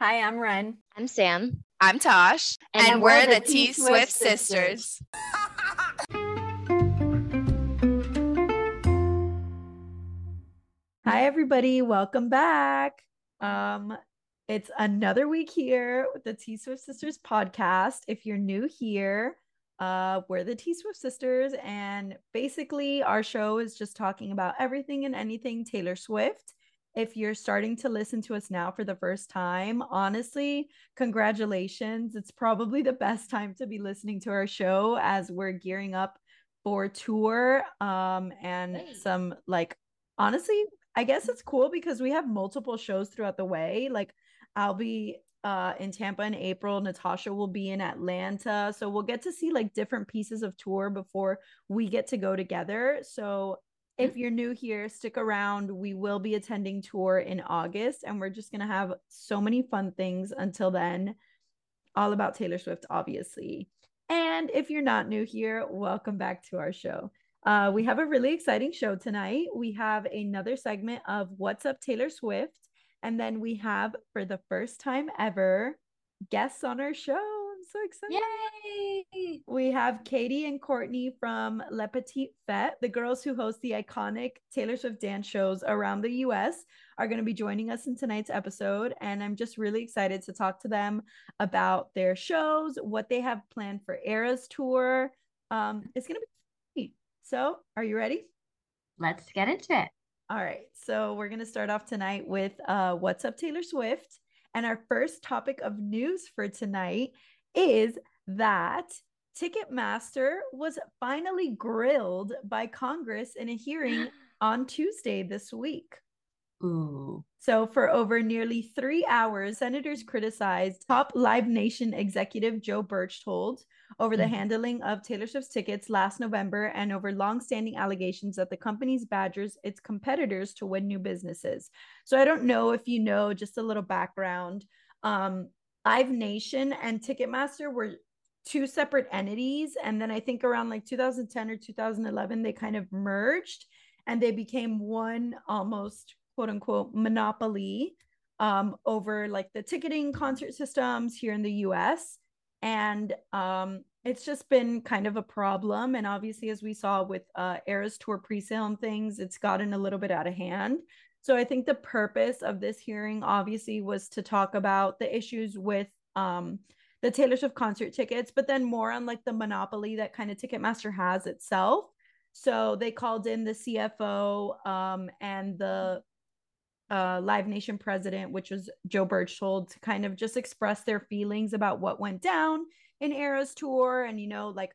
Hi, I'm Ren. I'm Sam. I'm Tosh. And And, we're we're, the the T T Swift Swift sisters. Hi, everybody. Welcome back. Um, it's another week here with the T Swift Sisters podcast. If you're new here, uh, we're the T Swift Sisters, and basically, our show is just talking about everything and anything Taylor Swift. If you're starting to listen to us now for the first time, honestly, congratulations. It's probably the best time to be listening to our show as we're gearing up for tour um and Hey. some like honestly I guess it's cool because we have multiple shows throughout the way. Like I'll be uh in Tampa in April, Natasha will be in Atlanta. So we'll get to see like different pieces of tour before we get to go together. So if you're new here, stick around. We will be attending tour in August and we're just going to have so many fun things until then. All about Taylor Swift obviously. And if you're not new here, welcome back to our show. Uh, we have a really exciting show tonight. We have another segment of What's Up Taylor Swift. And then we have, for the first time ever, guests on our show. So excited. Yay! We have Caitie and Courtney from Le Petite Fete, the girls who host the iconic Taylor Swift dance shows around the US, are going to be joining us in tonight's episode. And I'm just really excited to talk to them about their shows, what they have planned for Eras Tour. Um, it's going to be great. So, are you ready? Let's get into it. All right. So we're going to start off tonight with uh, What's Up Taylor Swift. And our first topic of news for tonight is that Ticketmaster was finally grilled by Congress in a hearing on Tuesday this week. Ooh. So, for over nearly three hours, senators criticized top Live Nation executive Joe Berchtold over the Mhm. handling of Taylor Swift's tickets last November and over longstanding allegations that the company's badgers its competitors to win new businesses. So, I don't know if you know just a little background. Um, Live Nation and Ticketmaster were two separate entities. And then I think around like 2010 or 2011, they kind of merged and they became one almost quote unquote monopoly um, over like the ticketing concert systems here in the US. And um, it's just been kind of a problem. And obviously, as we saw with uh, Eras Tour pre sale and things, it's gotten a little bit out of hand. So I think the purpose of this hearing obviously was to talk about the issues with um, the Taylor Swift concert tickets, but then more on like the monopoly that kind of Ticketmaster has itself. So they called in the CFO um, and the uh, Live Nation president, which was Joe Berchtold, to kind of just express their feelings about what went down in Eras Tour. And, you know, like,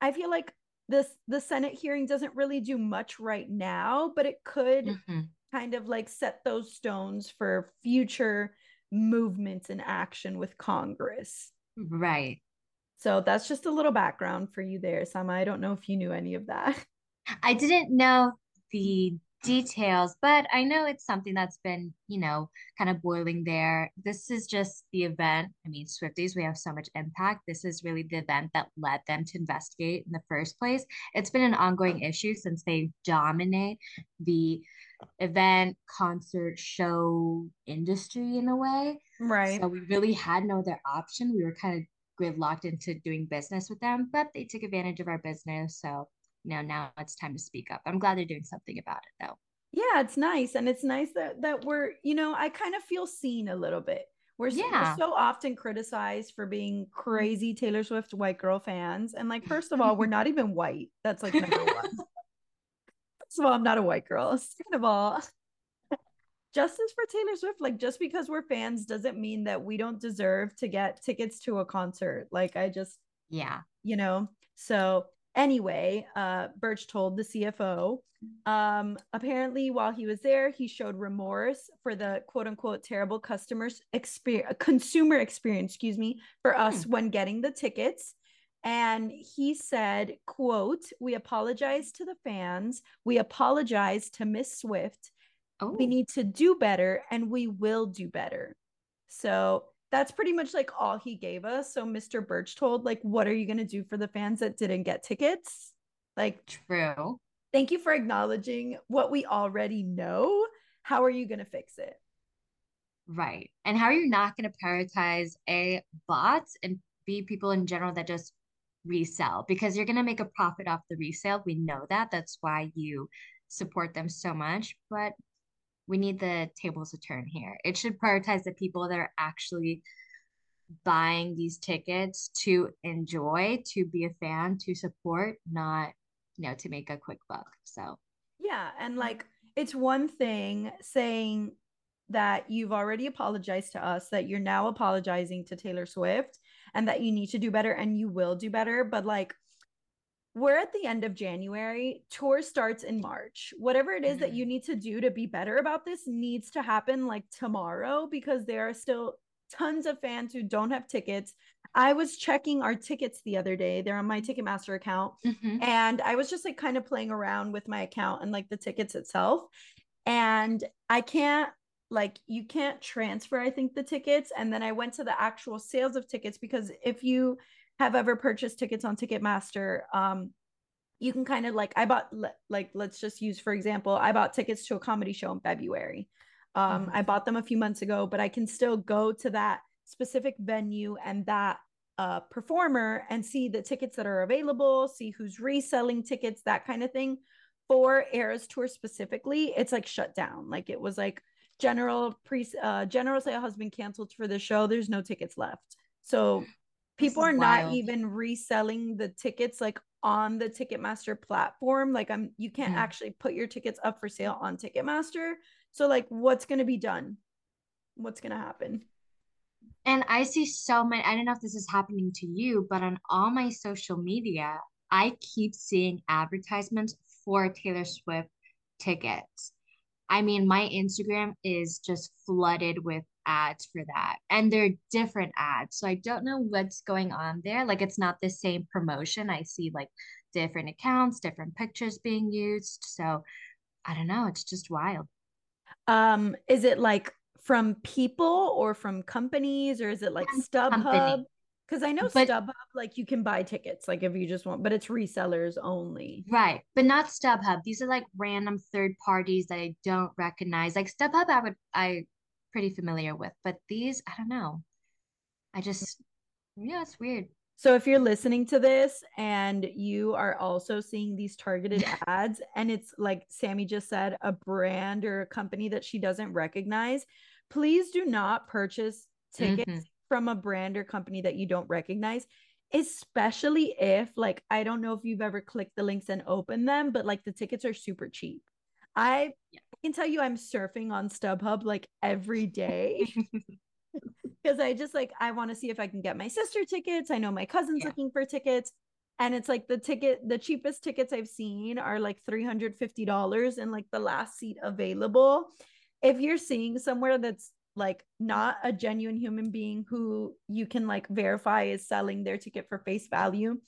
I feel like this the Senate hearing doesn't really do much right now, but it could Mhm. Kind of like set those stones for future movements and action with Congress. Right. So that's just a little background for you there, Sama. I don't know if you knew any of that. I didn't know the details, but I know it's something that's been, you know, kind of boiling there. This is just the event. I mean, Swifties, we have so much impact. This is really the event that led them to investigate in the first place. It's been an ongoing issue since they dominate the event, concert, show industry in a way. Right. So we really had no other option. We were kind of gridlocked into doing business with them, but they took advantage of our business. So, you know, now it's time to speak up. I'm glad they're doing something about it though. yeah it's nice and it's nice that that we're you know i kind of feel seen a little bit we're, so- Yeah. we're so often criticized for being crazy taylor swift white girl fans and like first of all we're not even white that's like number one first of all i'm not a white girl. Second of all justice for taylor swift. Like just because we're fans doesn't mean that we don't deserve to get tickets to a concert. Like i just Yeah. you know? So anyway uh Berchtold the cfo um apparently while he was there he showed remorse for the quote unquote terrible customers experience consumer experience excuse me for us when getting the tickets and he said quote we apologize to the fans. We apologize to miss swift. Oh, we need to do better and we will do better. So that's pretty much like all he gave us. So mr Berchtold like what are you going to do for the fans that didn't get tickets? Like true. thank you for acknowledging what we already know. How are you going to fix it? Right. And how are you not going to prioritize A, bots and B, people in general that just resell? Because you're going to make a profit off the resale. We know that. That's why you support them so much. But we need the tables to turn here. It should prioritize the people that are actually buying these tickets to enjoy, to be a fan, to support, not, you know, to make a quick buck. So, yeah. And mm-hmm. like, it's one thing saying that you've already apologized to us, that you're now apologizing to Taylor Swift, and that you need to do better and you will do better. But like, we're at the end of January. Tour starts in March. Whatever it is mm-hmm. that you need to do to be better about this needs to happen like tomorrow because there are still tons of fans who don't have tickets. I was checking our tickets the other day. They're on my Ticketmaster account. Mm-hmm. And I was just like kind of playing around with my account and like the tickets itself. And I can't like you can't transfer I think the tickets and then I went to the actual sales of tickets because if you have ever purchased tickets on Ticketmaster um you can kind of like I bought like let's just use for example I bought tickets to a comedy show in February. Um mm-hmm. I bought them a few months ago but I can still go to that specific venue and that uh performer and see the tickets that are available see who's reselling tickets that kind of thing. For Eras tour specifically it's like shut down. Like it was like general pre uh general sale has been canceled for the show. There's no tickets left. So people are wild. not even reselling the tickets like on the ticketmaster platform. Like i'm you can't actually put your tickets up for sale on ticketmaster. So like what's going to be done? What's going to happen? And i see so many i don't know if this is happening to you but on all my social media i keep seeing advertisements for taylor swift tickets I mean, my Instagram is just flooded with ads for that. And they're different ads. So I don't know what's going on there. Like it's not the same promotion. I see like different accounts, different pictures being used. So I don't know. It's just wild. Um, is it like from people or from companies or is it like StubHub? Because I know but, StubHub, like you can buy tickets, like if you just want, but it's resellers only. Right. But not StubHub. These are like random third parties that I don't recognize. Like StubHub, I would, I pretty familiar with, but these, I don't know. I just, yeah, it's weird. So if you're listening to this and you are also seeing these targeted ads and it's like Sammy just said, a brand or a company that she doesn't recognize, please do not purchase tickets mm-hmm from a brand or company that you don't recognize especially if like i don't know if you've ever clicked the links and opened them but like the tickets are super cheap i, yeah. Can tell you i'm surfing on stubhub like every day because i just like i want to see if i can get my sister tickets i know my cousin's yeah. looking for tickets and it's like the ticket the cheapest tickets i've seen are like $350 and like the last seat available if you're seeing somewhere that's like not a genuine human being who you can like verify is selling their ticket for face value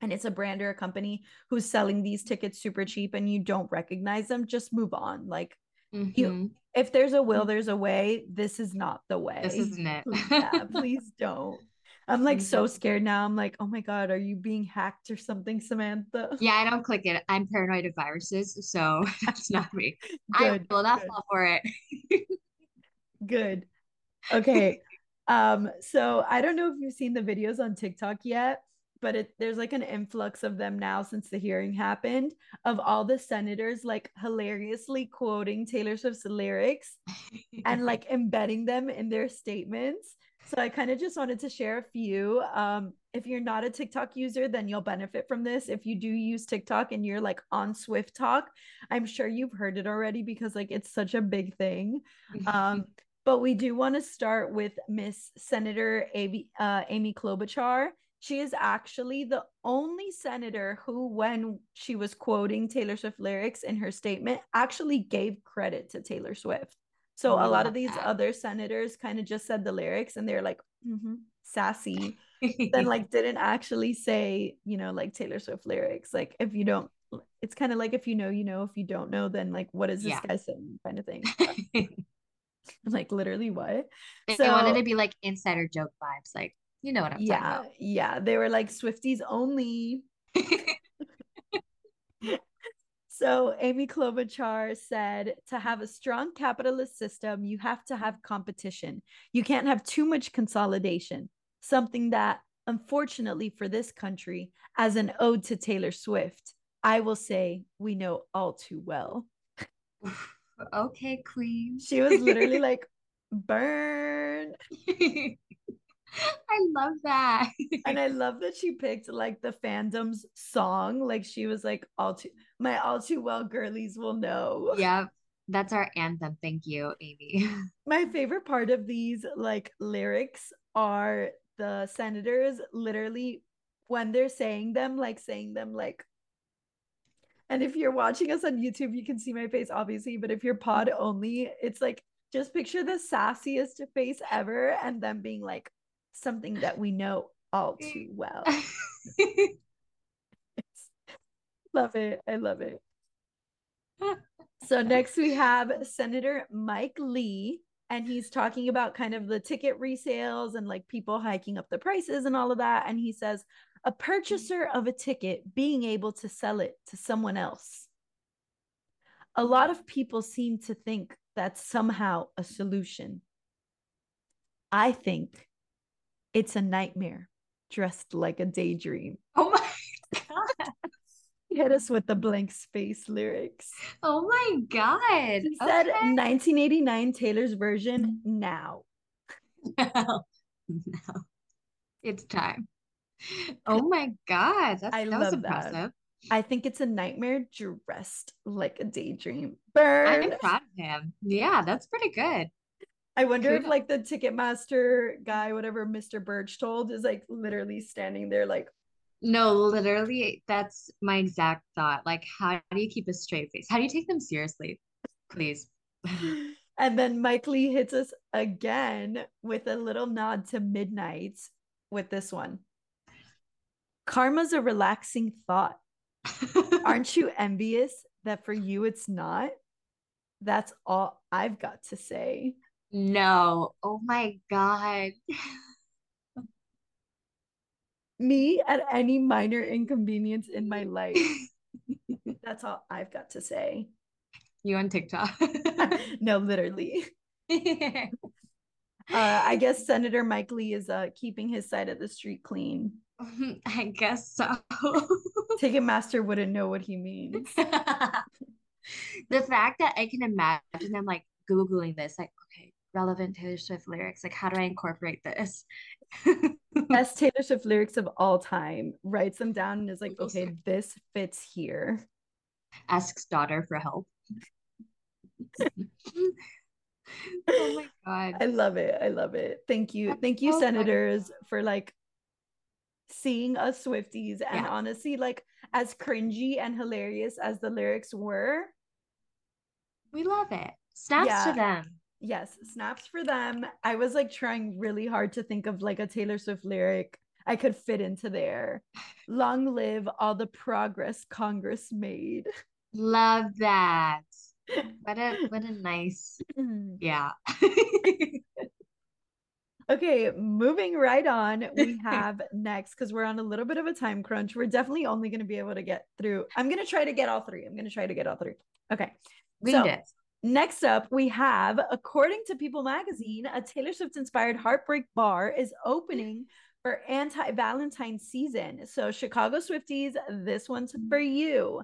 and it's a brand or a company who's selling these tickets super cheap and you don't recognize them just move on like mm-hmm. you if there's a will there's a way this is not the way this isn't it please, yeah, please don't I'm like so scared now. I'm like, oh my God, are you being hacked or something, Samantha? Yeah, I don't click it. I'm paranoid of viruses, so that's not me. Good, I will not fall for it. Good. Okay. um, so I don't know if you've seen the videos on TikTok yet, but it, there's like an influx of them now since the hearing happened of all the senators like hilariously quoting Taylor Swift's lyrics and like embedding them in their statements. So I kind of just wanted to share a few. Um, if you're not a TikTok user, then you'll benefit from this. If you do use TikTok and you're like on SwiftTok, I'm sure you've heard it already because like it's such a big thing. Um, but we do want to start with Miss Senator Amy, uh, Amy Klobuchar. She is actually the only senator who, when she was quoting Taylor Swift lyrics in her statement, actually gave credit to Taylor Swift. So a lot of these that. other senators kind of just said the lyrics and they're like, mm-hmm, sassy. then like didn't actually say, you know, like Taylor Swift lyrics. Like if you don't, it's kind of like if you know, you know, if you don't know, then like what is this yeah. guy saying kind of thing. like literally what? They, so, they wanted to be like insider joke vibes, like you know what I'm yeah, talking about. Yeah, they were like Swifties only. So Amy Klobuchar said to have a strong capitalist system, you have to have competition. You can't have too much consolidation. Something that, unfortunately for this country, as an ode to Taylor Swift, I will say we know all too well. okay, queen. She was literally like, burn. I love that. and I love that she picked like the fandom's song. Like she was like, all too my all too well girlies will know. Yep. That's our anthem. Thank you, Amy. My favorite part of these like lyrics are the senators literally when they're saying them, like saying them like and if you're watching us on YouTube, you can see my face, obviously. But if you're pod only, it's like just picture the sassiest face ever and them being like something that we know all too well. love it. I love it. so next we have Senator Mike Lee, and he's talking about kind of the ticket resales and like people hiking up the prices and all of that. And he says, a mm-hmm. purchaser of a ticket being able to sell it to someone else. A lot of people seem to think that's somehow a solution. I think it's a nightmare dressed like a daydream. Oh my God. Hit us with the blank space lyrics. Oh my God. He said okay. 1989 Taylor's version mm-hmm. now. No, no. It's time. Oh my God. That's, I that was impressive. That. I think it's a nightmare dressed like a daydream. Burn. I'm proud of him. Yeah, that's pretty good. I wonder if like the Ticketmaster guy, whatever Mr. Berchtold, is like literally standing there like no, literally, that's my exact thought. Like, how do you keep a straight face? How do you take them seriously? Please. and then Mike Lee hits us again with a little nod to midnight with this one. Karma's a relaxing thought. Aren't you envious that for you it's not? That's all I've got to say. No. Oh my God. Me at any minor inconvenience in my life. That's all I've got to say. You on TikTok? no, literally. uh, I guess Senator Mike Lee is uh, keeping his side of the street clean. I guess so. Ticketmaster wouldn't know what he means. the fact that I can imagine them like Googling this, like, okay, relevant Taylor Swift lyrics, like, how do I incorporate this? Best Taylor Swift lyrics of all time, writes them down and is like, okay, this fits here. Asks daughter for help. oh my god. I love it. I love it. Thank you. Thank you, oh senators, for like seeing us Swifties. And yeah. honestly, like as cringy and hilarious as the lyrics were, we love it. Snaps yeah. to them. Yes, snaps for them. I was like trying really hard to think of like a Taylor Swift lyric I could fit into there. Long live all the progress Congress made. Love that. What a what a nice yeah. Okay, moving right on, we have next because we're on a little bit of a time crunch. We're definitely only going to be able to get through. I'm going to try to get all three. I'm going to try to get all three. Okay. Read so, it. Next up, we have, according to People Magazine, a Taylor Swift inspired heartbreak bar is opening for anti Valentine season. So, Chicago Swifties, this one's for you.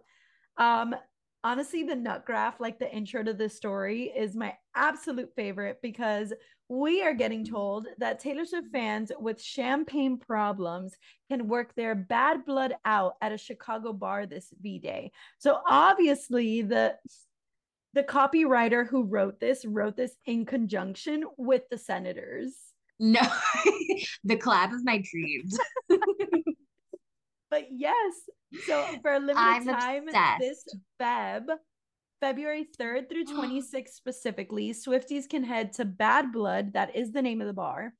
Um, honestly, the nut graph, like the intro to this story, is my absolute favorite because we are getting told that Taylor Swift fans with champagne problems can work their bad blood out at a Chicago bar this V Day. So obviously, the the copywriter who wrote this wrote this in conjunction with the senators. No, the collab of my dreams. but yes, so for a limited I'm time, obsessed. this Feb February 3rd through 26th specifically, Swifties can head to Bad Blood, that is the name of the bar,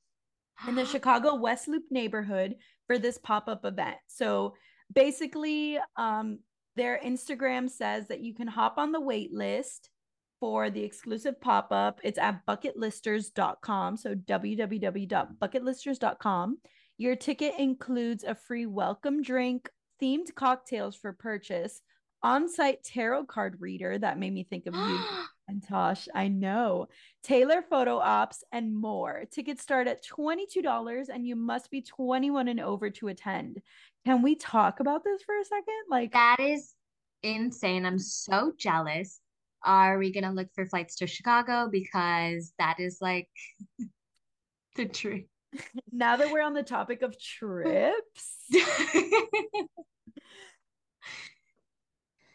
in the Chicago West Loop neighborhood for this pop up event. So basically, um, their Instagram says that you can hop on the wait list for the exclusive pop up. It's at bucketlisters.com. So www.bucketlisters.com. Your ticket includes a free welcome drink, themed cocktails for purchase, on-site tarot card reader that made me think of you and Tosh. I know. Taylor photo ops and more. Tickets start at $22 and you must be 21 and over to attend. Can we talk about this for a second? Like that is insane. I'm so jealous. Are we gonna look for flights to Chicago? Because that is like the dream. now that we're on the topic of trips.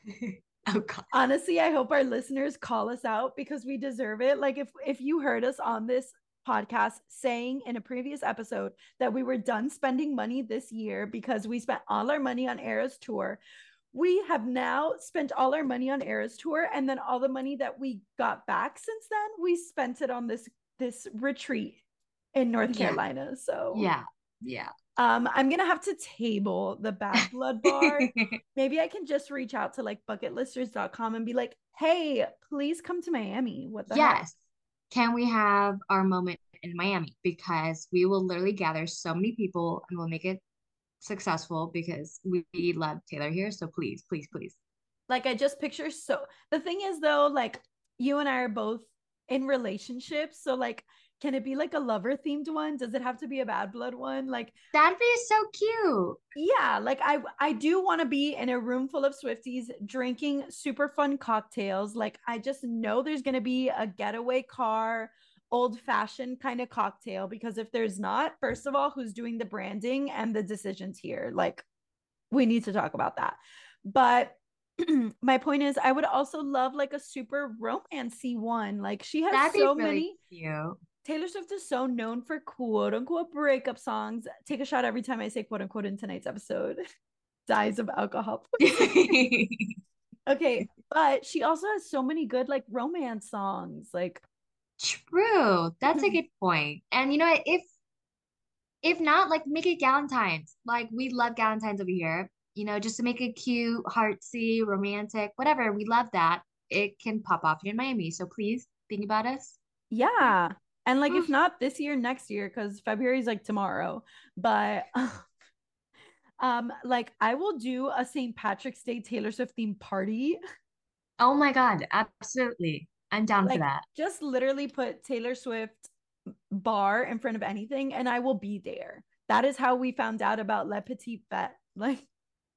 oh. Honestly, I hope our listeners call us out because we deserve it. Like if if you heard us on this podcast saying in a previous episode that we were done spending money this year because we spent all our money on Eras tour. We have now spent all our money on Eras tour and then all the money that we got back since then, we spent it on this this retreat in North Yeah. Carolina. So Yeah. Yeah. Um I'm gonna have to table the bad blood bar. Maybe I can just reach out to like bucketlisters.com and be like, hey, please come to Miami. What the heck? yes. Can we have our moment in Miami? Because we will literally gather so many people and we'll make it successful because we love Taylor here. So please, please, please. Like I just picture so the thing is though, like you and I are both in relationships. So like can it be like a lover themed one? Does it have to be a bad blood one? Like That'd be so cute. yeah, like I I do want to be in a room full of Swifties drinking super fun cocktails. Like I just know there's gonna be a getaway car, old fashioned kind of cocktail. Because if there's not, first of all, who's doing the branding and the decisions here? Like we need to talk about that. But my point is, I would also love like a super romancy one. Like she has That'd so really many. cute. Taylor Swift is so known for quote unquote breakup songs. Take a shot every time I say quote unquote in tonight's episode. Dies of alcohol. okay, but she also has so many good like romance songs. Like, True. That's a hmm. good point. And you know what? If if not, like make it Galentine's. Like we love Galentine's over here. You know, just to make it cute, heartsy, romantic, whatever. We love that. It can pop off here in Miami. So please think about us. yeah. And like, if Mm. not this year, next year, because February is like tomorrow. But um, like I will do a St. Patrick's Day Taylor Swift themed party. Oh my God, absolutely. I'm down for that. just literally put Taylor Swift bar in front of anything and I will be there. That is how we found out about Le Petite Fete. Like,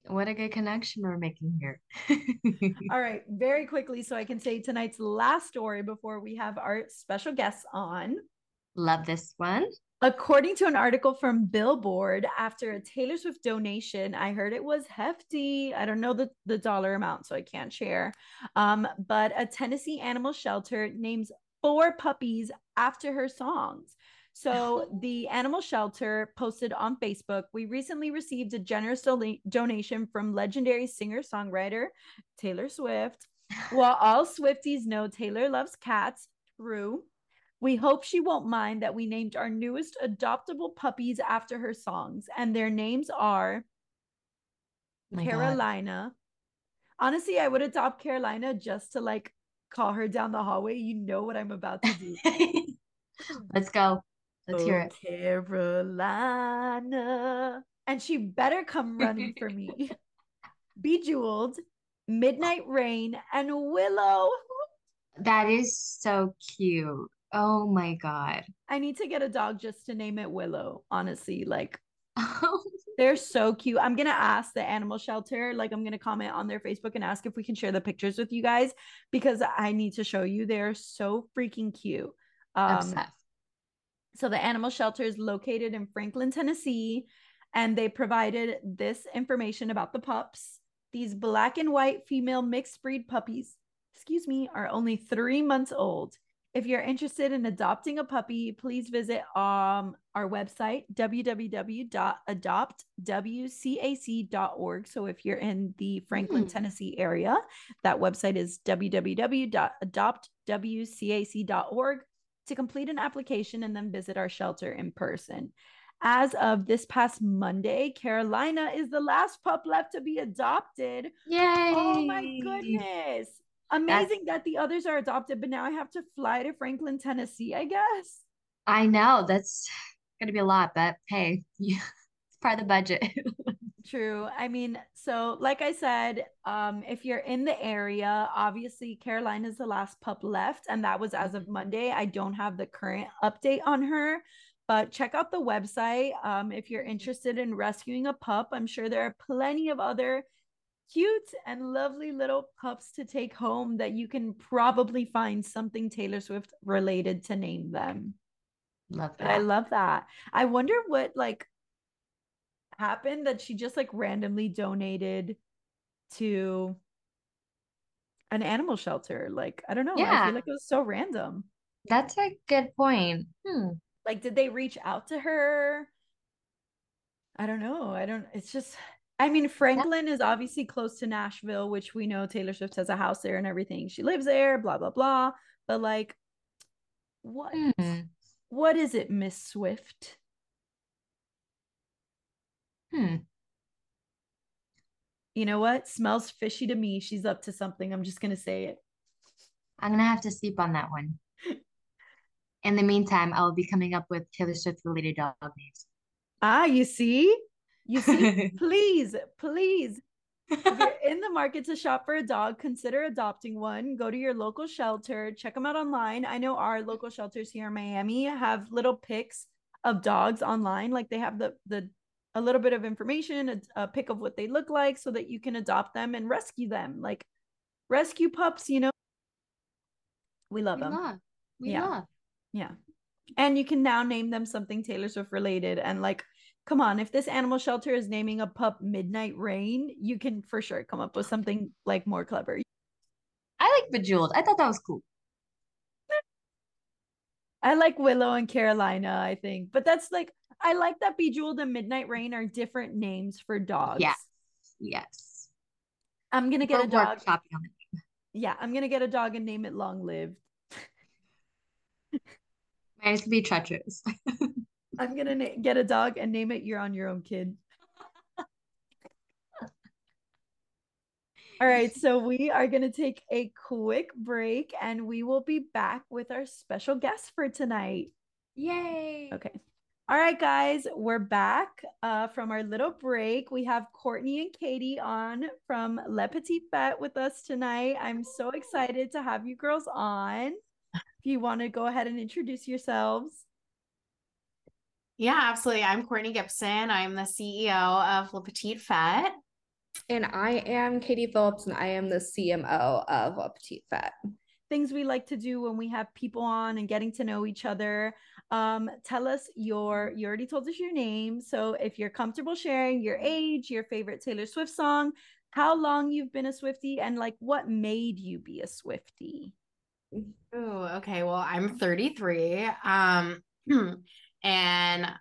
What a good connection we're making here. all right, very quickly, so I can say tonight's last story before we have our special guests on. Love this one. According to an article from Billboard, after a Taylor Swift donation, I heard it was hefty. I don't know the, the dollar amount, so I can't share. Um, but a Tennessee animal shelter names four puppies after her songs. So the animal shelter posted on Facebook, we recently received a generous dona- donation from legendary singer-songwriter Taylor Swift. While all Swifties know Taylor loves cats, true. We hope she won't mind that we named our newest adoptable puppies after her songs, and their names are oh My God. Carolina. Honestly, I would adopt Carolina just to like call her down the hallway. You know what I'm about to do. Let's go. Let's hear Oh, it. Carolina. And she better come running for me. Bejeweled, Midnight Rain, and Willow. That is so cute. Oh my God. I need to get a dog just to name it Willow, honestly. Like, They're so cute. I'm gonna ask the animal shelter, like I'm gonna comment on their Facebook and ask if we can share the pictures with you guys because I need to show you. They're so freaking cute. Um, Obsessed. So the animal shelter is located in Franklin, Tennessee, and they provided this information about the pups. These black and white female mixed breed puppies, excuse me, are only three months old. If you're interested in adopting a puppy, please visit um, our website, www.adoptwcac.org. So if you're in the Franklin, Hmm. Tennessee area, that website is www.adoptwcac.org to complete an application and then visit our shelter in person. As of this past Monday, Carolina is the last pup left to be adopted. Yay. Oh my goodness. Amazing that the others are adopted, but now I have to fly to Franklin, Tennessee, I guess. I know that's gonna be a lot, but hey, yeah, it's part of the budget. True. I mean, so like I said, um, if you're in the area, obviously Caroline is the last pup left, and that was as of Mm-hmm. Monday. I don't have the current update on her, but check out the website. Um, if you're interested in rescuing a pup, I'm sure there are plenty of other cute and lovely little pups to take home that you can probably find something Taylor Swift related to name them. Love that. I love that. I wonder what like happened that she just like randomly donated to an animal shelter. Like, I don't know. Yeah. I feel like it was so random. That's a good point. Hmm. Like, did they reach out to her? I don't know. I don't, it's just, I mean, Franklin is obviously close to Nashville, which we know Taylor Swift has a house there and everything. She lives there, blah, blah, blah. But like, what, Hmm. what is it, Miss Swift? Hmm. You know what? Smells fishy to me. She's up to something. I'm just gonna say it. I'm gonna have to sleep on that one. In the meantime, I'll be coming up with Taylor Swift related dog names. Ah, you see? You see? please, please. If you're in the market to shop for a dog, consider adopting one. Go to your local shelter, check them out online. I know our local shelters here in Miami have little pics of dogs online. Like they have the the a little bit of information, a, a pic of what they look like so that you can adopt them and rescue them. Like rescue pups, you know. We love We them. love. We Yeah. love. Yeah. And you can now name them something Taylor Swift related. And like, come on, if this animal shelter is naming a pup Midnight Rain, you can for sure come up with something like more clever. I like Bejeweled. I thought that was cool. I like Willow and Carolina, I think. But that's like, I like that Bejeweled and Midnight Rain are different names for dogs. Yes. Yes. I'm going to get We're a dog. Yeah. I'm going to get a dog and name it Long Lived. Mine's gonna be treacherous. I'm going to na- get a dog and name it You're on Your Own Kid. All right, so we are going to take a quick break and we will be back with our special guest for tonight. Yay. Okay. All right, guys, we're back uh, from our little break. We have Courtney and Caitie on from Le Petite Fete with us tonight. I'm so excited to have you girls on. If you want to go ahead and introduce yourselves. Yeah, absolutely. I'm Courtney Gibson. I'm the CEO of Le Petite Fete. And I am Caitie Phillips, and I am the CMO of Le Petite Fete. things we like to do when we have people on and getting to know each other. Um, tell us your, you already told us your name. So if you're comfortable sharing your age, your favorite Taylor Swift song, how long you've been a Swifty, and like what made you be a Swifty. Oh, okay. Well, I'm 33. Um, and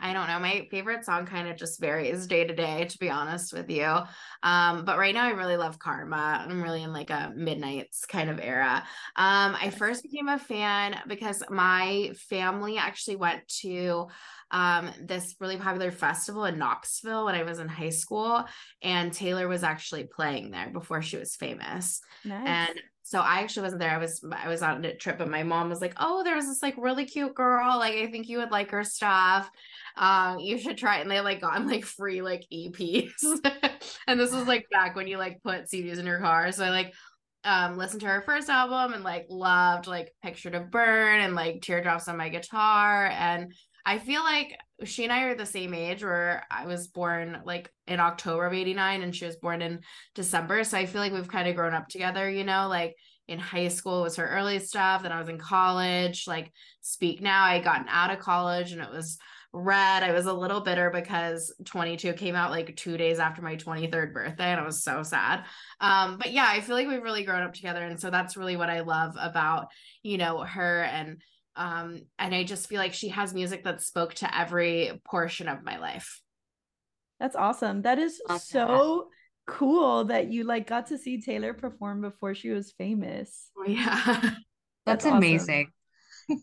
I don't know. My favorite song kind of just varies day to day, to be honest with you. Um, but right now I really love Karma. I'm really in like a midnights kind of era. Um, I first became a fan because my family actually went to um this really popular festival in Knoxville when I was in high school, and Taylor was actually playing there before she was famous. Nice. And so I actually wasn't there. I was I was on a trip, but my mom was like, "Oh, there was this like really cute girl. Like I think you would like her stuff. Um, you should try." it. And they like gotten like free like EPs, and this was like back when you like put CDs in your car. So I like um listened to her first album and like loved like Picture to Burn and like Teardrops on My Guitar and I feel like she and I are the same age where I was born like in October of 89 and she was born in December. So I feel like we've kind of grown up together, you know, like in high school was her early stuff. Then I was in college, like Speak Now. I gotten out of college and it was red. I was a little bitter because 22 came out like two days after my 23rd birthday and I was so sad. Um, but yeah, I feel like we've really grown up together. And so that's really what I love about, you know, her and um and i just feel like she has music that spoke to every portion of my life That's awesome. That is Love that. so cool that you like got to see Taylor perform before she was famous. yeah That's, That's awesome. amazing.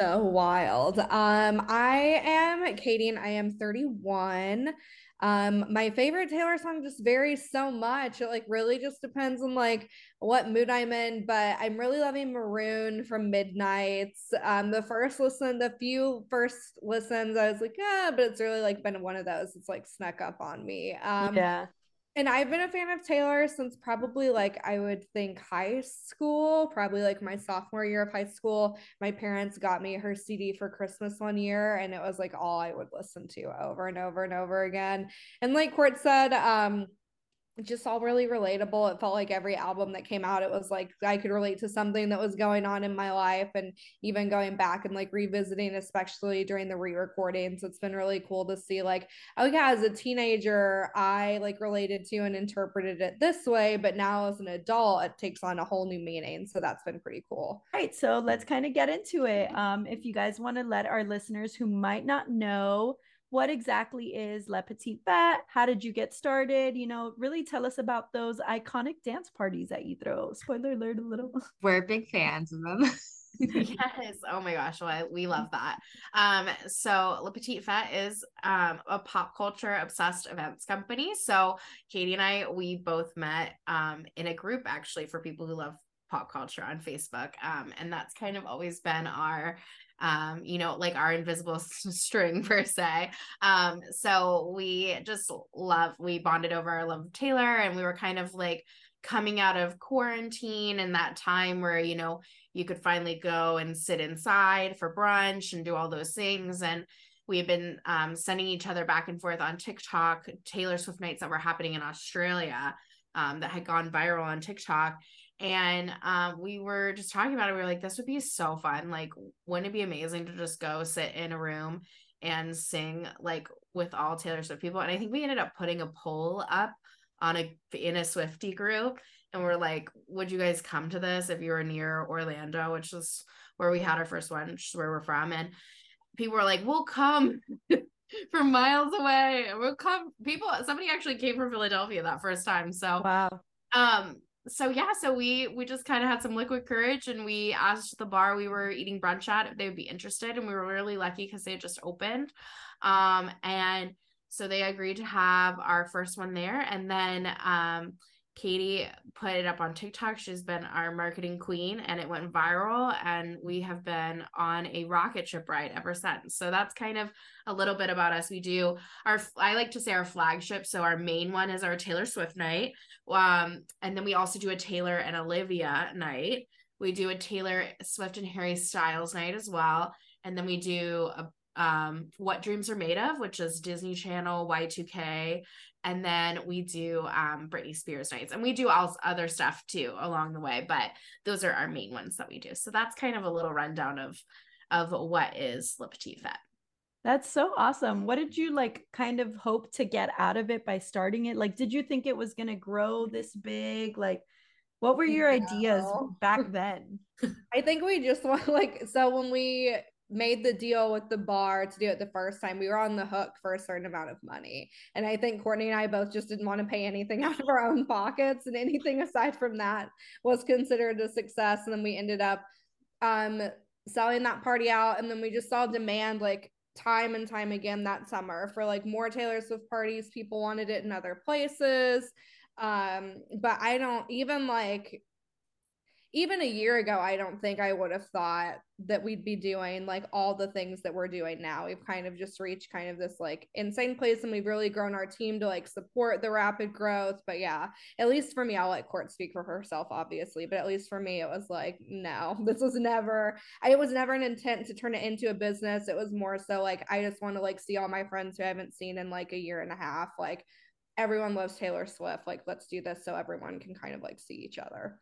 So wild. Um, I am Caitie, and I am 31. Um, my favorite Taylor song just varies so much. It like really just depends on like what mood I'm in, but I'm really loving Maroon from Midnights. Um, the first listen, the few first listens, I was like, yeah, but it's really like been one of those. It's like snuck up on me. Um, yeah. And I've been a fan of Taylor since probably like I would think high school, probably like my sophomore year of high school. My parents got me her CD for Christmas one year, and it was like all I would listen to over and over and over again. And like Court said, um, just all really relatable. It felt like every album that came out, it was like I could relate to something that was going on in my life. And even going back and like revisiting, especially during the re recordings, it's been really cool to see, like, oh, yeah, as a teenager, I like related to and interpreted it this way. But now as an adult, it takes on a whole new meaning. So that's been pretty cool. All right. So let's kind of get into it. Um, if you guys want to let our listeners who might not know, what exactly is Le Petite Fete? How did you get started? You know, really tell us about those iconic dance parties that you throw. Spoiler alert a little. We're big fans of them. yes. Oh my gosh. Well, we love that. Um, so Le Petite Fete is um a pop culture obsessed events company. So Caitie and I, we both met um in a group actually for people who love pop culture on Facebook. Um, and that's kind of always been our um you know like our invisible string per se. Um so we just love we bonded over our love of taylor and we were kind of like coming out of quarantine and that time where you know you could finally go and sit inside for brunch and do all those things and we have been um, sending each other back and forth on tiktok taylor swift nights that were happening in australia um, that had gone viral on tiktok and um, we were just talking about it. We were like, this would be so fun. Like, wouldn't it be amazing to just go sit in a room and sing like with all Taylor Swift people? And I think we ended up putting a poll up on a in a Swifty group, and we're like, would you guys come to this if you were near Orlando, which is where we had our first one, which is where we're from, and people were like, we'll come. from miles away. We'll come. People, somebody actually came from Philadelphia that first time. So, wow. Um, so yeah, so we we just kind of had some liquid courage and we asked the bar we were eating brunch at if they would be interested and we were really lucky because they had just opened. Um and so they agreed to have our first one there and then um Caitie put it up on TikTok. She's been our marketing queen and it went viral. And we have been on a rocket ship ride ever since. So that's kind of a little bit about us. We do our, I like to say our flagship. So our main one is our Taylor Swift night. Um, and then we also do a Taylor and Olivia night. We do a Taylor Swift and Harry Styles night as well. And then we do a um, What Dreams Are Made of, which is Disney Channel, Y2K, and then we do um, Britney Spears nights, and we do all other stuff too along the way. But those are our main ones that we do. So that's kind of a little rundown of of what is Le Petite Fete. That's so awesome. What did you like kind of hope to get out of it by starting it? Like, did you think it was going to grow this big? Like, what were your no. ideas back then? I think we just want like so when we made the deal with the bar to do it the first time, we were on the hook for a certain amount of money. And I think Courtney and I both just didn't want to pay anything out of our own pockets. And anything aside from that was considered a success. And then we ended up um, selling that party out. And then we just saw demand like time and time again that summer for like more Taylor Swift parties. People wanted it in other places. Um, but I don't even like even a year ago, I don't think I would have thought that we'd be doing like all the things that we're doing now. We've kind of just reached kind of this like insane place and we've really grown our team to like support the rapid growth. But yeah, at least for me, I'll let Court speak for herself, obviously. But at least for me, it was like, no, this was never, it was never an intent to turn it into a business. It was more so like, I just want to like see all my friends who I haven't seen in like a year and a half. Like, everyone loves Taylor Swift. Like, let's do this so everyone can kind of like see each other.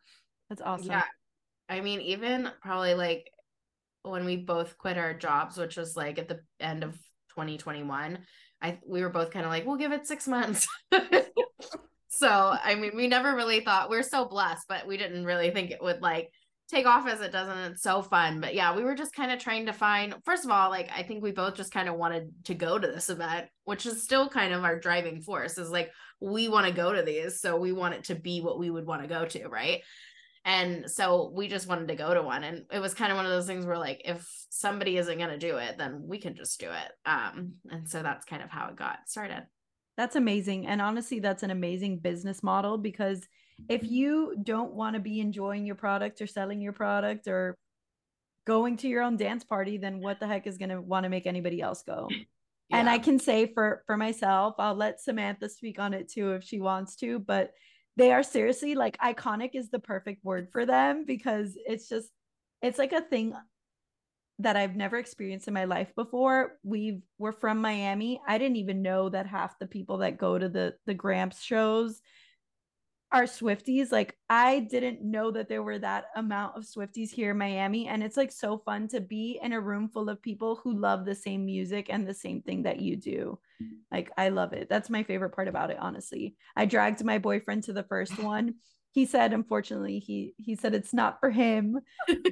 That's awesome. Yeah. I mean, even probably like when we both quit our jobs, which was like at the end of 2021, I we were both kind of like, we'll give it six months. so I mean, we never really thought we're so blessed, but we didn't really think it would like take off as it doesn't. It's so fun. But yeah, we were just kind of trying to find, first of all, like I think we both just kind of wanted to go to this event, which is still kind of our driving force is like, we want to go to these. So we want it to be what we would want to go to. Right. And so we just wanted to go to one. And it was kind of one of those things where like if somebody isn't gonna do it, then we can just do it. Um, and so that's kind of how it got started. That's amazing. And honestly, that's an amazing business model because if you don't want to be enjoying your product or selling your product or going to your own dance party, then what the heck is going to want to make anybody else go? Yeah. And I can say for for myself, I'll let Samantha speak on it too if she wants to, but they are seriously like iconic is the perfect word for them because it's just it's like a thing that I've never experienced in my life before. We've we're from Miami. I didn't even know that half the people that go to the the Gramps shows are Swifties. Like I didn't know that there were that amount of Swifties here in Miami and it's like so fun to be in a room full of people who love the same music and the same thing that you do. Like I love it. That's my favorite part about it, honestly. I dragged my boyfriend to the first one. He said unfortunately he he said it's not for him,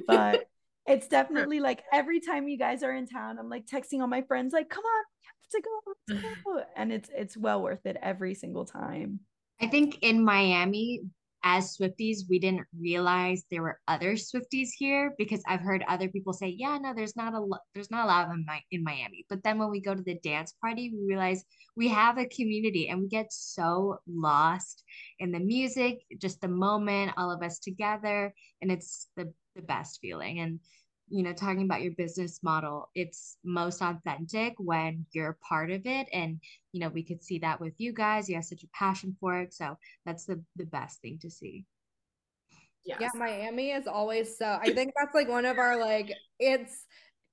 but it's definitely like every time you guys are in town, I'm like texting all my friends, like, come on, we have to go, let's go. and it's it's well worth it every single time. I think in Miami, as Swifties, we didn't realize there were other Swifties here because I've heard other people say, "Yeah, no, there's not a lo- there's not a lot of them in Miami." But then when we go to the dance party, we realize we have a community, and we get so lost in the music, just the moment, all of us together, and it's the the best feeling. And you know, talking about your business model, it's most authentic when you're part of it. And, you know, we could see that with you guys. You have such a passion for it. So that's the, the best thing to see. Yes. Yeah, Miami is always so. I think that's like one of our like it's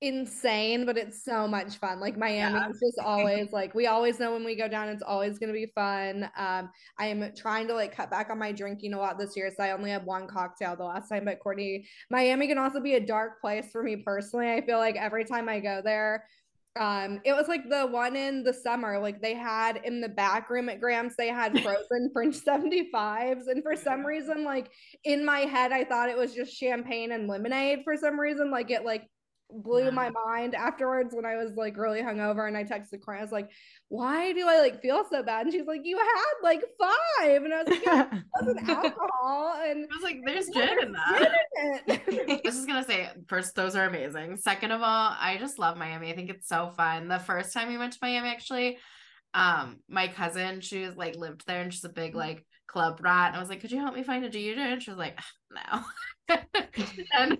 insane, but it's so much fun. Like Miami yeah. is just always like we always know when we go down, it's always gonna be fun. Um, I am trying to like cut back on my drinking a lot this year, so I only have one cocktail the last time. But Courtney, Miami can also be a dark place for me personally. I feel like every time I go there, um it was like the one in the summer like they had in the back room at Gramps they had frozen french 75s and for some reason like in my head I thought it was just champagne and lemonade for some reason like it like blew my mind afterwards when I was like really hungover and I texted Corinne. I was like, why do I like feel so bad? And she's like, you had like five. And I was like, yeah, it wasn't alcohol. And I was like, there's gin in that. I was just gonna say, first, those are amazing. Second of all, I just love Miami. I think it's so fun. The first time we went to Miami, actually, um, my cousin, she was like lived there and she's a big like club rat. And I was like, could you help me find a DJ? And she was like, no. and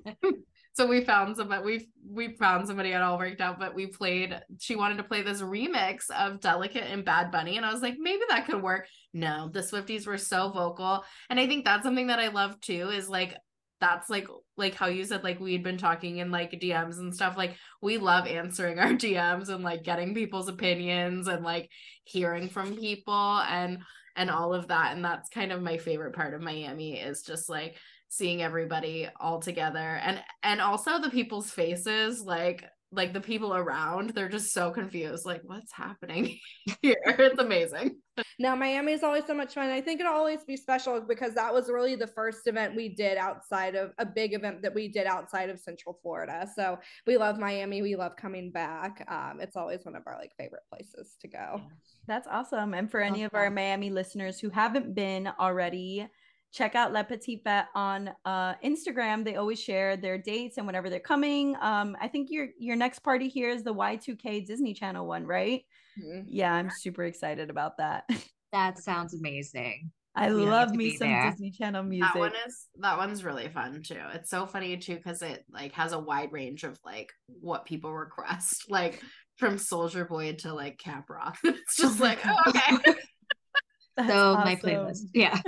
so we found somebody we we found somebody it all worked out but we played she wanted to play this remix of delicate and bad bunny and i was like maybe that could work. No the swifties were so vocal and i think that's something that i love too is like that's like like how you said like we'd been talking in like DMs and stuff like we love answering our DMs and like getting people's opinions and like hearing from people and and all of that and that's kind of my favorite part of Miami is just like seeing everybody all together. And and also the people's faces like like the people around they're just so confused like what's happening here? It's amazing. Now miami is always so much fun. I think it'll always be special because that was really the first event we did outside of a big event that we did outside of central florida. So we love miami. We love coming back. Um, it's always one of our like favorite places to go. That's awesome. And for any of our miami listeners who haven't been already check out Le Petite Fete on uh, Instagram. They always share their dates and whenever they're coming. Um, I think your your next party here is the Y2K Disney Channel one, right? Mm-hmm. Yeah, I'm super excited about that. That sounds amazing. I we love me some there. Disney Channel music. That one is that one's really fun too. It's so funny too because it like has a wide range of like what people request, like from Soulja Boy to like Camp Rock. it's just like oh, okay. so awesome. my playlist, yeah.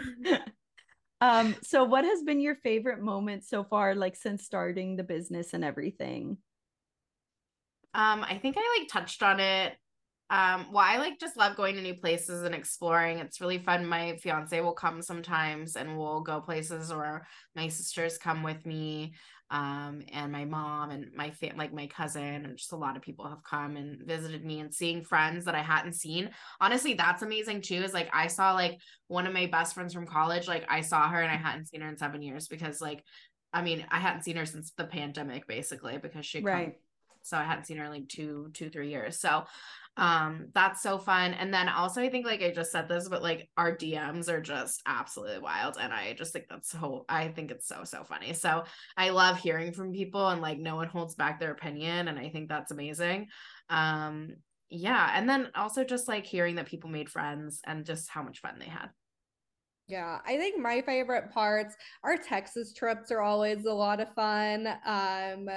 um so what has been your favorite moment so far like since starting the business and everything? Um i think i like touched on it. Um well i like just love going to new places and exploring. It's really fun. My fiance will come sometimes and we'll go places or my sisters come with me um, and my mom and my fam- like my cousin and just a lot of people have come and visited me and seeing friends that I hadn't seen. Honestly, that's amazing too. Is like I saw like one of my best friends from college. Like I saw her and I hadn't seen her in seven years because like I mean I hadn't seen her since the pandemic basically because she right. Come, so I hadn't seen her in like two two three years. So um that's so fun. And then also i think like i just said this but like our dms are just absolutely wild and i just think that's so i think it's so so funny. So i love hearing from people and like no one holds back their opinion and i think that's amazing. Um yeah, and then also just like hearing that people made friends and just how much fun they had. Yeah, I think my favorite parts, our Texas trips are always a lot of fun. Um,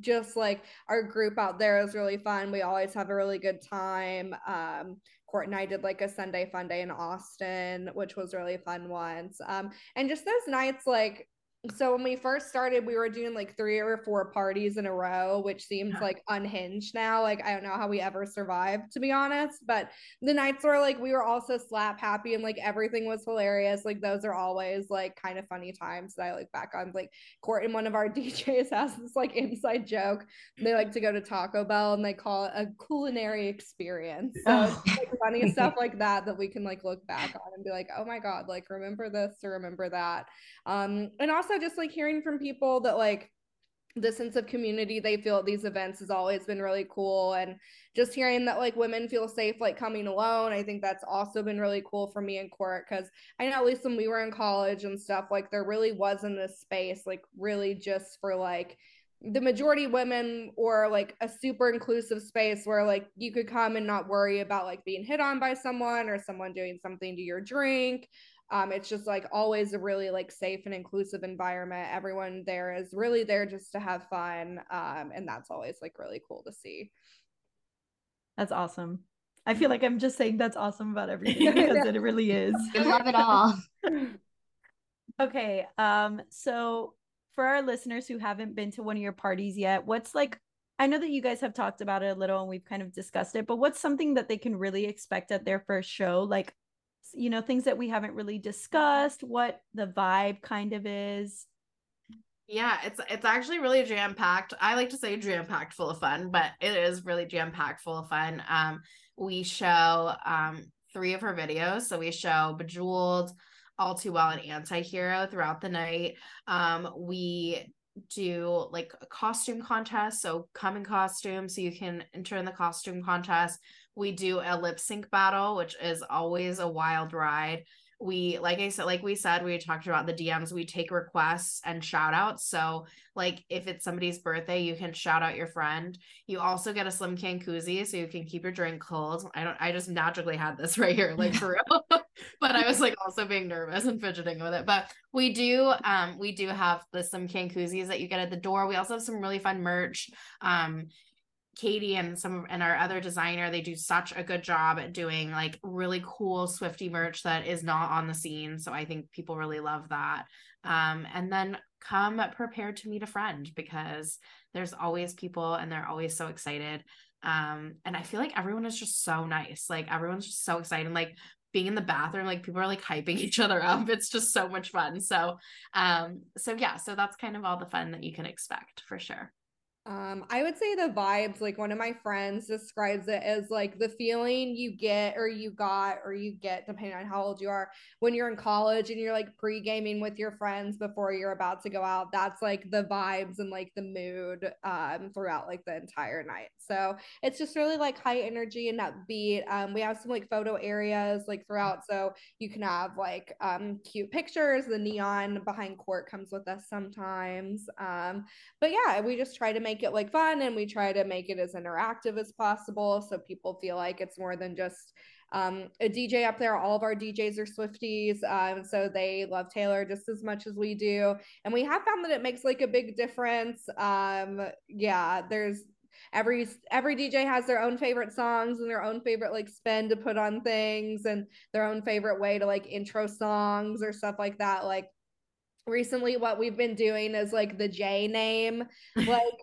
just like our group out there is really fun. We always have a really good time. Um, Court and I did like a Sunday fun day in Austin, which was really fun once. Um, and just those nights like so when we first started we were doing like three or four parties in a row which seems like unhinged now. Like i don't know how we ever survived to be honest but the nights were like we were also slap happy and like everything was hilarious. Like those are always like kind of funny times that i look back on. Like court and one of our djs has this like inside joke. They like to go to taco bell and they call it a culinary experience. So oh. like funny stuff like that that we can like look back on and be like oh my god like remember this or remember that. Um and also just like hearing from people that like the sense of community they feel at these events has always been really cool. And just hearing that like women feel safe like coming alone i think that's also been really cool for me in court. Because i know at least when we were in college and stuff like there really wasn't this space like really just for like the majority women or like a super inclusive space where like you could come and not worry about like being hit on by someone or someone doing something to your drink um, it's just like always a really like safe and inclusive environment. Everyone there is really there just to have fun um, and that's always like really cool to see. That's awesome. I feel like i'm just saying that's awesome about everything because it really is. I love it all. Okay um so for our listeners who haven't been to one of your parties yet what's like I know that you guys have talked about it a little and we've kind of discussed it, but what's something that they can really expect at their first show? Like you know things that we haven't really discussed what the vibe kind of is. Yeah it's it's actually really jam packed i like to say jam packed full of fun but it is really jam packed full of fun. Um we show um three of her videos. So we show bejeweled all too well and anti-hero throughout the night. Um we do like a costume contest so come in costume so you can enter in the costume contest we do a lip sync battle, which is always a wild ride. We, like I said, like we said, we talked about the DMs, we take requests and shout outs. So, like, if it's somebody's birthday, you can shout out your friend. You also get a Slim Can koozie so you can keep your drink cold. I don't, I just naturally had this right here, like for real. but I was like also being nervous and fidgeting with it. But we do, um, we do have the Slim Can koozies that you get at the door. We also have some really fun merch. Um, Caitie and some and our other designer, they do such a good job at doing like really cool Swifty merch that is not on the scene. So I think people really love that. Um, and then come prepared to meet a friend because there's always people and they're always so excited. Um, and I feel like everyone is just so nice. Like everyone's just so excited. Like being in the bathroom, like people are like hyping each other up. It's just so much fun. So um, so yeah, so that's kind of all the fun that you can expect for sure. Um, I would say the vibes, like one of my friends describes it as like the feeling you get or you got or you get, depending on how old you are, when you're in college and you're like pre gaming with your friends before you're about to go out. That's like the vibes and like the mood um, throughout like the entire night. So it's just really like high energy and upbeat. Um, we have some like photo areas like throughout. So you can have like um, cute pictures. The neon behind court comes with us sometimes. Um, but yeah, we just try to make make it like fun and we try to make it as interactive as possible so people feel like it's more than just um, a DJ up there. All of our DJs are Swifties, um, so they love Taylor just as much as we do, and we have found that it makes like a big difference. Um, yeah, there's every every DJ has their own favorite songs and their own favorite like spin to put on things and their own favorite way to like intro songs or stuff like that. Like recently, what we've been doing is like the J name, like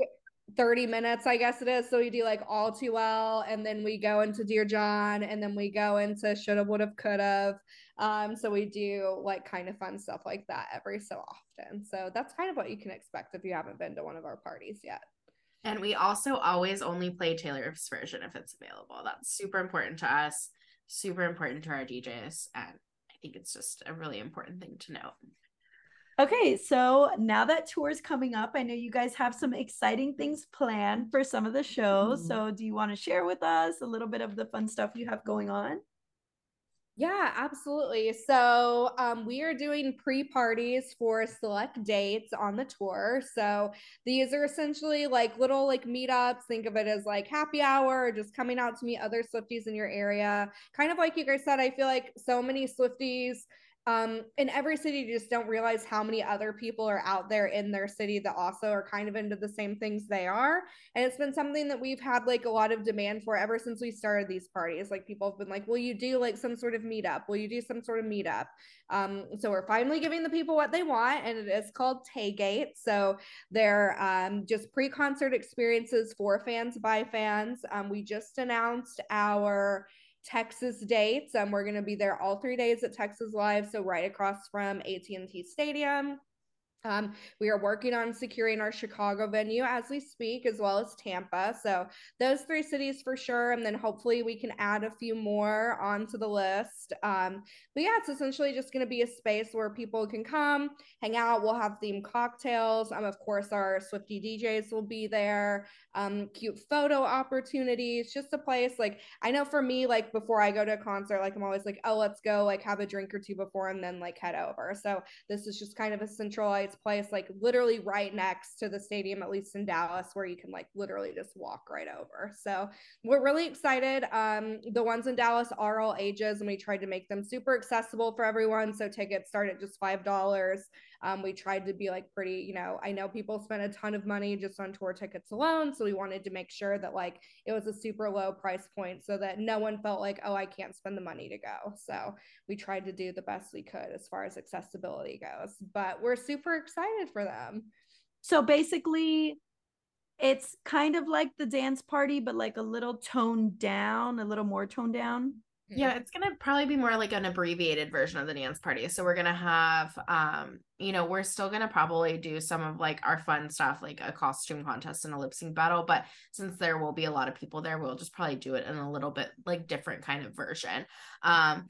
30 minutes, I guess it is. So we do like all too well, and then we go into Dear John, and then we go into shoulda, woulda, coulda. Um, so we do like kind of fun stuff like that every so often. So that's kind of what you can expect if you haven't been to one of our parties yet. And we also always only play Taylor's version if it's available. That's super important to us, super important to our DJs. And I think it's just a really important thing to note. Okay, so now that tour is coming up, I know you guys have some exciting things planned for some of the shows. Mm-hmm. So, do you want to share with us a little bit of the fun stuff you have going on? Yeah, absolutely. So um, we are doing pre parties for select dates on the tour. So these are essentially like little like meetups. Think of it as like happy hour or just coming out to meet other Swifties in your area. Kind of like you guys said, I feel like so many Swifties um, in every city you just don't realize how many other people are out there in their city that also are kind of into the same things they are. And it's been something that we've had like a lot of demand for ever since we started these parties. Like people have been like will you do like some sort of meetup? Will you do some sort of meetup? Um, so we're finally giving the people what they want and it is called taygate so they're um, just pre-concert experiences for fans by fans. Um, we just announced our Texas dates. Um, we're going to be there all three days at Texas Live, so right across from AT&T Stadium. Um, we are working on securing our Chicago venue as we speak, as well as Tampa. So those three cities for sure, and then hopefully we can add a few more onto the list. Um, but yeah, it's essentially just going to be a space where people can come, hang out. We'll have themed cocktails. Um, of course, our Swifty DJs will be there. Um, cute photo opportunities. Just a place like I know for me, like before I go to a concert, like I'm always like, oh, let's go, like have a drink or two before, and then like head over. So this is just kind of a centralized place like literally right next to the stadium at least in dallas where you can like literally just walk right over. So we're really excited. Um the ones in dallas are all ages and we tried to make them super accessible for everyone. So tickets start at just five dollars um, we tried to be like pretty, you know, I know people spend a ton of money just on tour tickets alone. So we wanted to make sure that like it was a super low price point so that no one felt like, oh, I can't spend the money to go. So we tried to do the best we could as far as accessibility goes. But we're super excited for them. So basically, it's kind of like the dance party, but like a little toned down, a little more toned down. Yeah, it's gonna probably be more like an abbreviated version of the dance party. So we're gonna have um, you know, we're still gonna probably do some of like our fun stuff, like a costume contest and a lip sync battle. But since there will be a lot of people there, we'll just probably do it in a little bit like different kind of version. Um,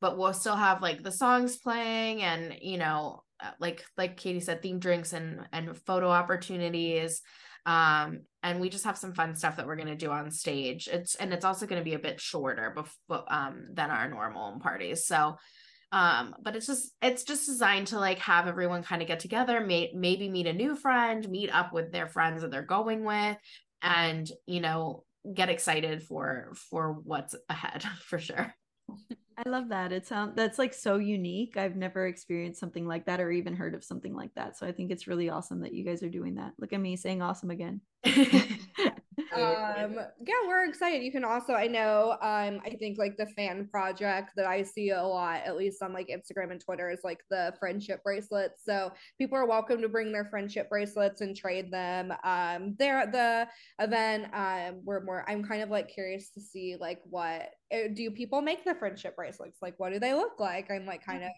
but we'll still have like the songs playing and you know, uh, like like Caitie said, theme drinks and and photo opportunities um and we just have some fun stuff that we're going to do on stage. It's and it's also going to be a bit shorter before um than our normal parties so um but it's just it's just designed to like have everyone kind of get together may, maybe meet a new friend meet up with their friends that they're going with and you know get excited for for what's ahead for sure I love that. It sounds that's like so unique. I've never experienced something like that or even heard of something like that. So I think it's really awesome that you guys are doing that. Look at me saying awesome again. um yeah we're excited. You can also i know um i think like the fan project that i see a lot at least on like instagram and twitter is like the friendship bracelets. So people are welcome to bring their friendship bracelets and trade them. Um there at the event um we're more i'm kind of like curious to see like what uh, do people make the friendship bracelets? Like what do they look like? I'm like kind of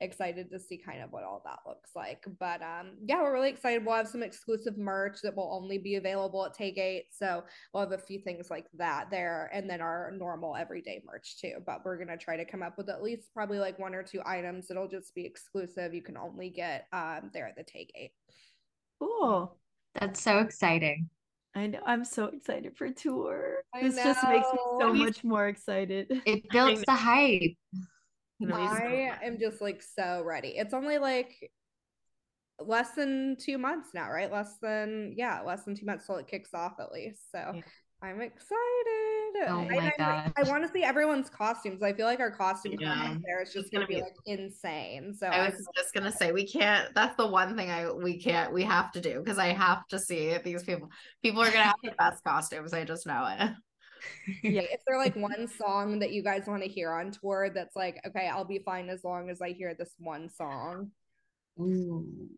excited to see kind of what all that looks like. But um yeah we're really excited. We'll have some exclusive merch that will only be available at taygate. So we'll have a few things like that there and then our normal everyday merch too but we're going to try to come up with at least probably like one or two items that'll just be exclusive you can only get um there at the take taygate cool that's so exciting I know. I'm so excited for tour. I this know. just makes me so much more excited. It builds the hype. I am just like so ready. It's only like less than two months now, right? Less than yeah, less than two months till it kicks off at least. So yeah. I'm excited. Oh my god! I, I want to see everyone's costumes. I feel like our costume yeah. there is just gonna, gonna be, like insane. So I was I'm just gonna say we can't. That's the one thing I we can't. We have to do because I have to see these people. People are gonna have the best costumes. I just know it. yeah. Is there like one song that you guys want to hear on tour that's like, okay, I'll be fine as long as I hear this one song? Ooh.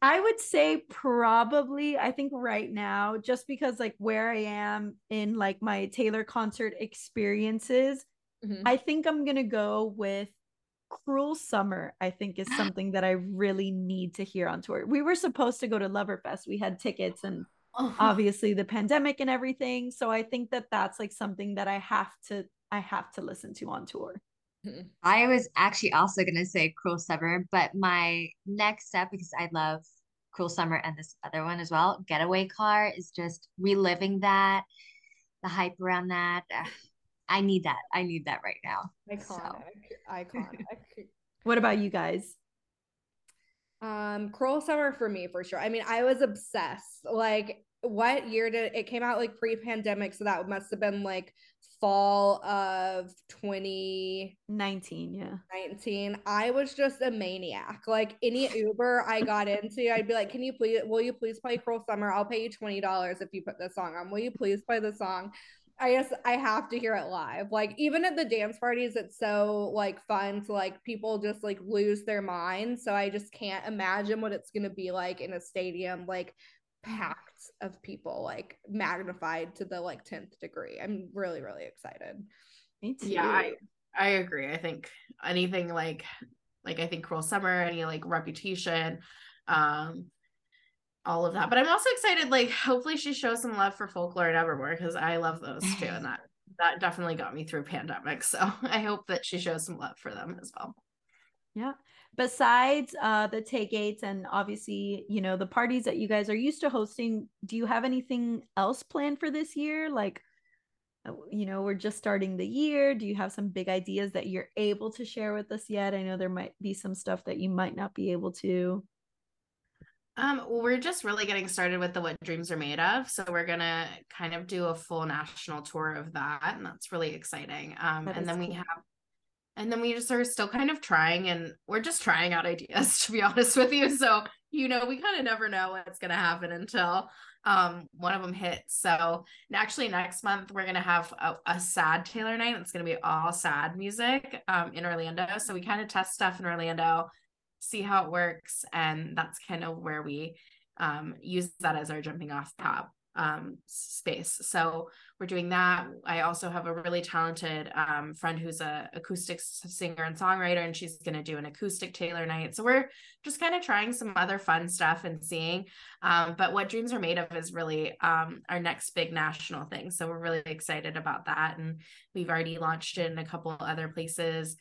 I would say probably, I think right now, just because like where I am in like my Taylor concert experiences, mm-hmm. I think I'm going to go with Cruel Summer, I think is something that I really need to hear on tour. We were supposed to go to Loverfest. We had tickets and uh-huh. obviously the pandemic and everything. So I think that that's like something that I have to I have to listen to on tour. Mm-hmm. I was actually also going to say Cruel Summer, but my next step, because I love Cruel Summer and this other one as well, Getaway Car, is just reliving that, the hype around that. I need that. I need that right now. Iconic. So. Iconic. what about you guys? Um, Cruel Summer for me for sure. I mean, I was obsessed. Like, what year did it came out? Like pre-pandemic, so that must have been like fall of 2019 yeah 19 i was just a maniac like any uber i got into i'd be like can you please will you please play cruel summer i'll pay you $20 if you put this song on will you please play the song I guess I have to hear it live. Like even at the dance parties, it's so like fun to like people just like lose their minds. So I just can't imagine what it's gonna be like in a stadium, like packed of people, like magnified to the like 10th degree. I'm really, really excited. Me too. Yeah, I, I agree. I think anything like like I think Cruel Summer, any like reputation, um, all of that. But I'm also excited, like, hopefully she shows some love for folklore and evermore because I love those too. And that that definitely got me through pandemic. So I hope that she shows some love for them as well. Yeah. Besides uh the tailgates and obviously, you know, the parties that you guys are used to hosting, do you have anything else planned for this year? Like uh, you know, we're just starting the year. Do you have some big ideas that you're able to share with us yet? I know there might be some stuff that you might not be able to. Um, we're just really getting started with the What Dreams Are Made of. So we're gonna kind of do a full national tour of that, and that's really exciting. Um, and then cool. we have, and then we just are still kind of trying, and we're just trying out ideas to be honest with you. So you know, we kind of never know what's gonna happen until um one of them hits. So actually, next month we're gonna have a, a sad Taylor night. It's gonna be all sad music um in Orlando. So we kind of test stuff in Orlando see how it works and that's kind of where we um, use that as our jumping off top um, space. So we're doing that. I also have a really talented um, friend who's a acoustic singer and songwriter and she's going to do an acoustic taylor night. So we're just kind of trying some other fun stuff and seeing um, but what dreams are made of is really um, our next big national thing. So we're really excited about that and we've already launched it in a couple other places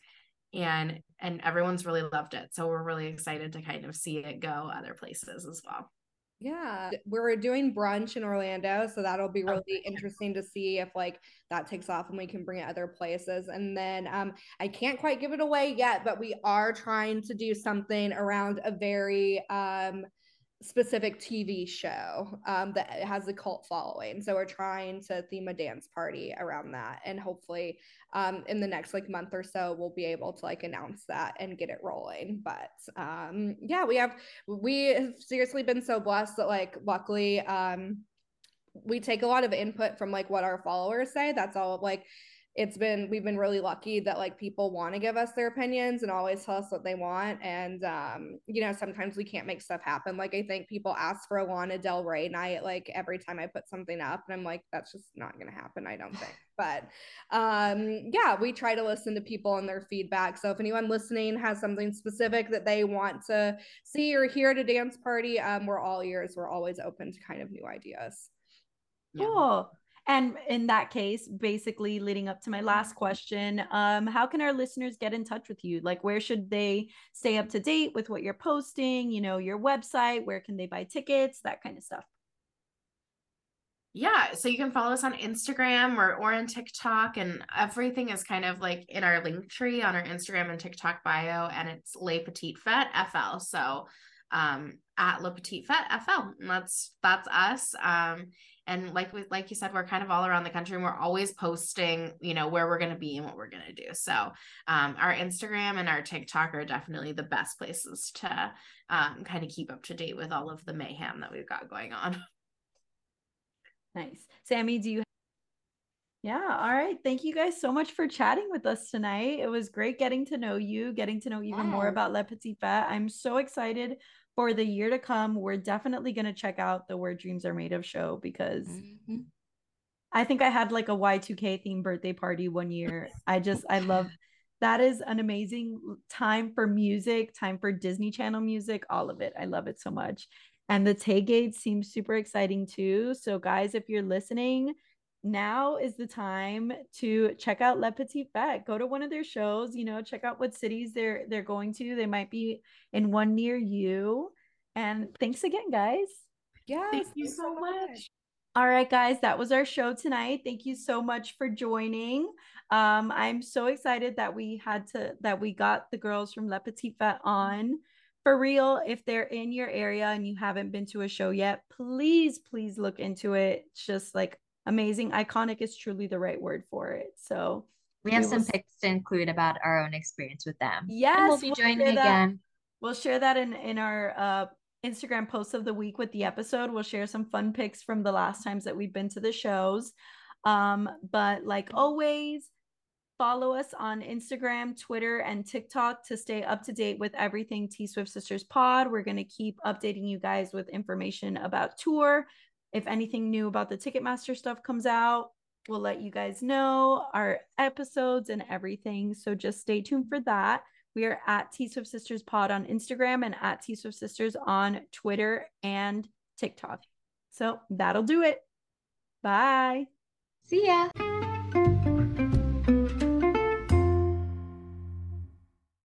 and and everyone's really loved it. So we're really excited to kind of see it go other places as well yeah we're doing brunch in orlando so that'll be really okay. interesting to see if like that takes off and we can bring it other places and then um i can't quite give it away yet but we are trying to do something around a very um specific TV show um, that has a cult following. So we're trying to theme a dance party around that, and hopefully, um, in the next like month or so, we'll be able to like announce that and get it rolling. But um, yeah, we have we have seriously been so blessed that like luckily um, we take a lot of input from like what our followers say. That's all like it's been we've been really lucky that like people want to give us their opinions and always tell us what they want and um you know sometimes we can't make stuff happen. Like i think people ask for a lana del rey night like every time i put something up and i'm like that's just not gonna happen i don't think. But um yeah we try to listen to people and their feedback. So if anyone listening has something specific that they want to see or hear at a dance party um we're all ears. We're always open to kind of new ideas. Cool and in that case basically leading up to my last question um how can our listeners get in touch with you? Like where should they stay up to date with what you're posting you know your website where can they buy tickets that kind of stuff? Yeah so you can follow us on instagram or or on tiktok and everything is kind of like in our link tree on our instagram and tiktok bio and it's le petite fete fl so um at le petite fete fl and that's that's us um and like we like you said we're kind of all around the country and we're always posting you know where we're going to be and what we're going to do so um, our instagram and our tiktok are definitely the best places to um, kind of keep up to date with all of the mayhem that we've got going on nice sammy do you yeah. All right. Thank you guys so much for chatting with us tonight. It was great getting to know you, getting to know even more about Le Petite Fete. I'm so excited for the year to come, we're definitely going to check out the Where Dreams Are Made of show because mm-hmm. I think I had like a Y2K themed birthday party one year. I just, I love that is an amazing time for music, time for Disney Channel music, all of it. I love it so much. And the tailgate seems super exciting too. So, guys, if you're listening, now is the time to check out Le Petite Fete. Go to one of their shows, you know, check out what cities they're they're going to. They might be in one near you. And thanks again, guys. Yeah, thank you so much. All right, guys, that was our show tonight. Thank you so much for joining. Um, I'm so excited that we had to that we got the girls from Le Petite Fete on. For real, if they're in your area and you haven't been to a show yet, please, please look into it. It's just like amazing. Iconic is truly the right word for it. So We have We some will pics to include about our own experience with them. And yes, we'll be we'll joining again. We'll share that in in our uh Instagram posts of the week with the episode. We'll share some fun pics from the last times that we've been to the shows. Um, but like always, follow us on Instagram, Twitter, and TikTok to stay up to date with everything T Swift Sisters Pod. We're gonna keep updating you guys with information about tour. If anything new about the Ticketmaster stuff comes out, we'll let you guys know our episodes and everything. So just stay tuned for that. We are at T Swift Sisters Pod on Instagram and at T Swift Sisters on Twitter and TikTok. So that'll do it. Bye. See ya.